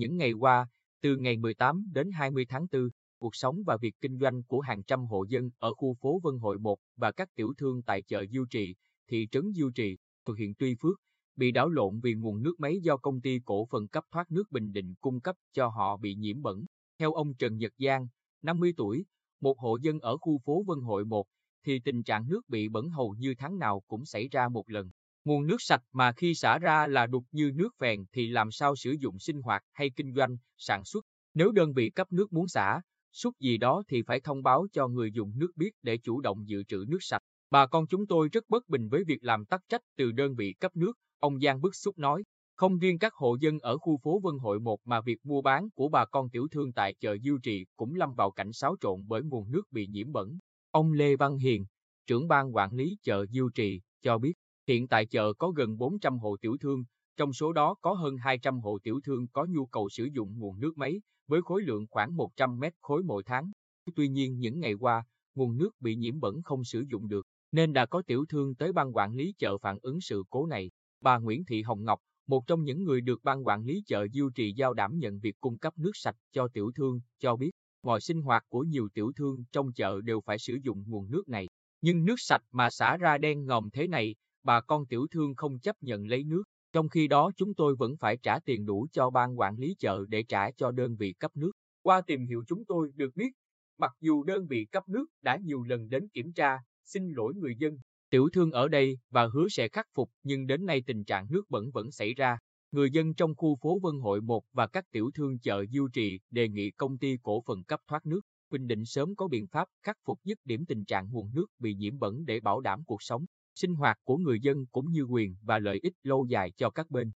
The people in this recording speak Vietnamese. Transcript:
Những ngày qua, từ ngày 18 đến 20 tháng 4, cuộc sống và việc kinh doanh của hàng trăm hộ dân ở khu phố Vân Hội 1 và các tiểu thương tại chợ Diêu Trì, thị trấn Diêu Trì, thuộc huyện Tuy Phước, bị đảo lộn vì nguồn nước máy do công ty cổ phần cấp thoát nước Bình Định cung cấp cho họ bị nhiễm bẩn. Theo ông Trần Nhật Giang, 50 tuổi, một hộ dân ở khu phố Vân Hội 1, thì tình trạng nước bị bẩn hầu như tháng nào cũng xảy ra một lần. Nguồn nước sạch mà khi xả ra là đục như nước phèn thì làm sao sử dụng sinh hoạt hay kinh doanh, sản xuất. Nếu đơn vị cấp nước muốn xả, xúc gì đó thì phải thông báo cho người dùng nước biết để chủ động dự trữ nước sạch. Bà con chúng tôi rất bất bình với việc làm tắc trách từ đơn vị cấp nước, ông Giang bức xúc nói. Không riêng các hộ dân ở khu phố Vân Hội 1 mà việc mua bán của bà con tiểu thương tại chợ Diêu Trì cũng lâm vào cảnh xáo trộn bởi nguồn nước bị nhiễm bẩn. Ông Lê Văn Hiền, trưởng ban quản lý chợ Diêu Trì, cho biết hiện tại chợ có gần 400 hộ tiểu thương, trong số đó có hơn 200 hộ tiểu thương có nhu cầu sử dụng nguồn nước máy với khối lượng khoảng 100 mét khối mỗi tháng. Tuy nhiên những ngày qua, nguồn nước bị nhiễm bẩn không sử dụng được, nên đã có tiểu thương tới ban quản lý chợ phản ứng sự cố này. Bà Nguyễn Thị Hồng Ngọc, một trong những người được ban quản lý chợ Diêu Trì giao đảm nhận việc cung cấp nước sạch cho tiểu thương, cho biết mọi sinh hoạt của nhiều tiểu thương trong chợ đều phải sử dụng nguồn nước này. Nhưng nước sạch mà xả ra đen ngòm thế này, bà con tiểu thương không chấp nhận lấy nước. Trong khi đó chúng tôi vẫn phải trả tiền đủ cho ban quản lý chợ để trả cho đơn vị cấp nước. Qua tìm hiểu chúng tôi được biết, mặc dù đơn vị cấp nước đã nhiều lần đến kiểm tra, xin lỗi người dân, tiểu thương ở đây và hứa sẽ khắc phục nhưng đến nay tình trạng nước bẩn vẫn xảy ra. Người dân trong khu phố Vân Hội 1 và các tiểu thương chợ Diêu Trì đề nghị công ty cổ phần cấp thoát nước Bình Định sớm có biện pháp khắc phục dứt điểm tình trạng nguồn nước bị nhiễm bẩn để bảo đảm cuộc sống, sinh hoạt của người dân cũng như quyền và lợi ích lâu dài cho các bên.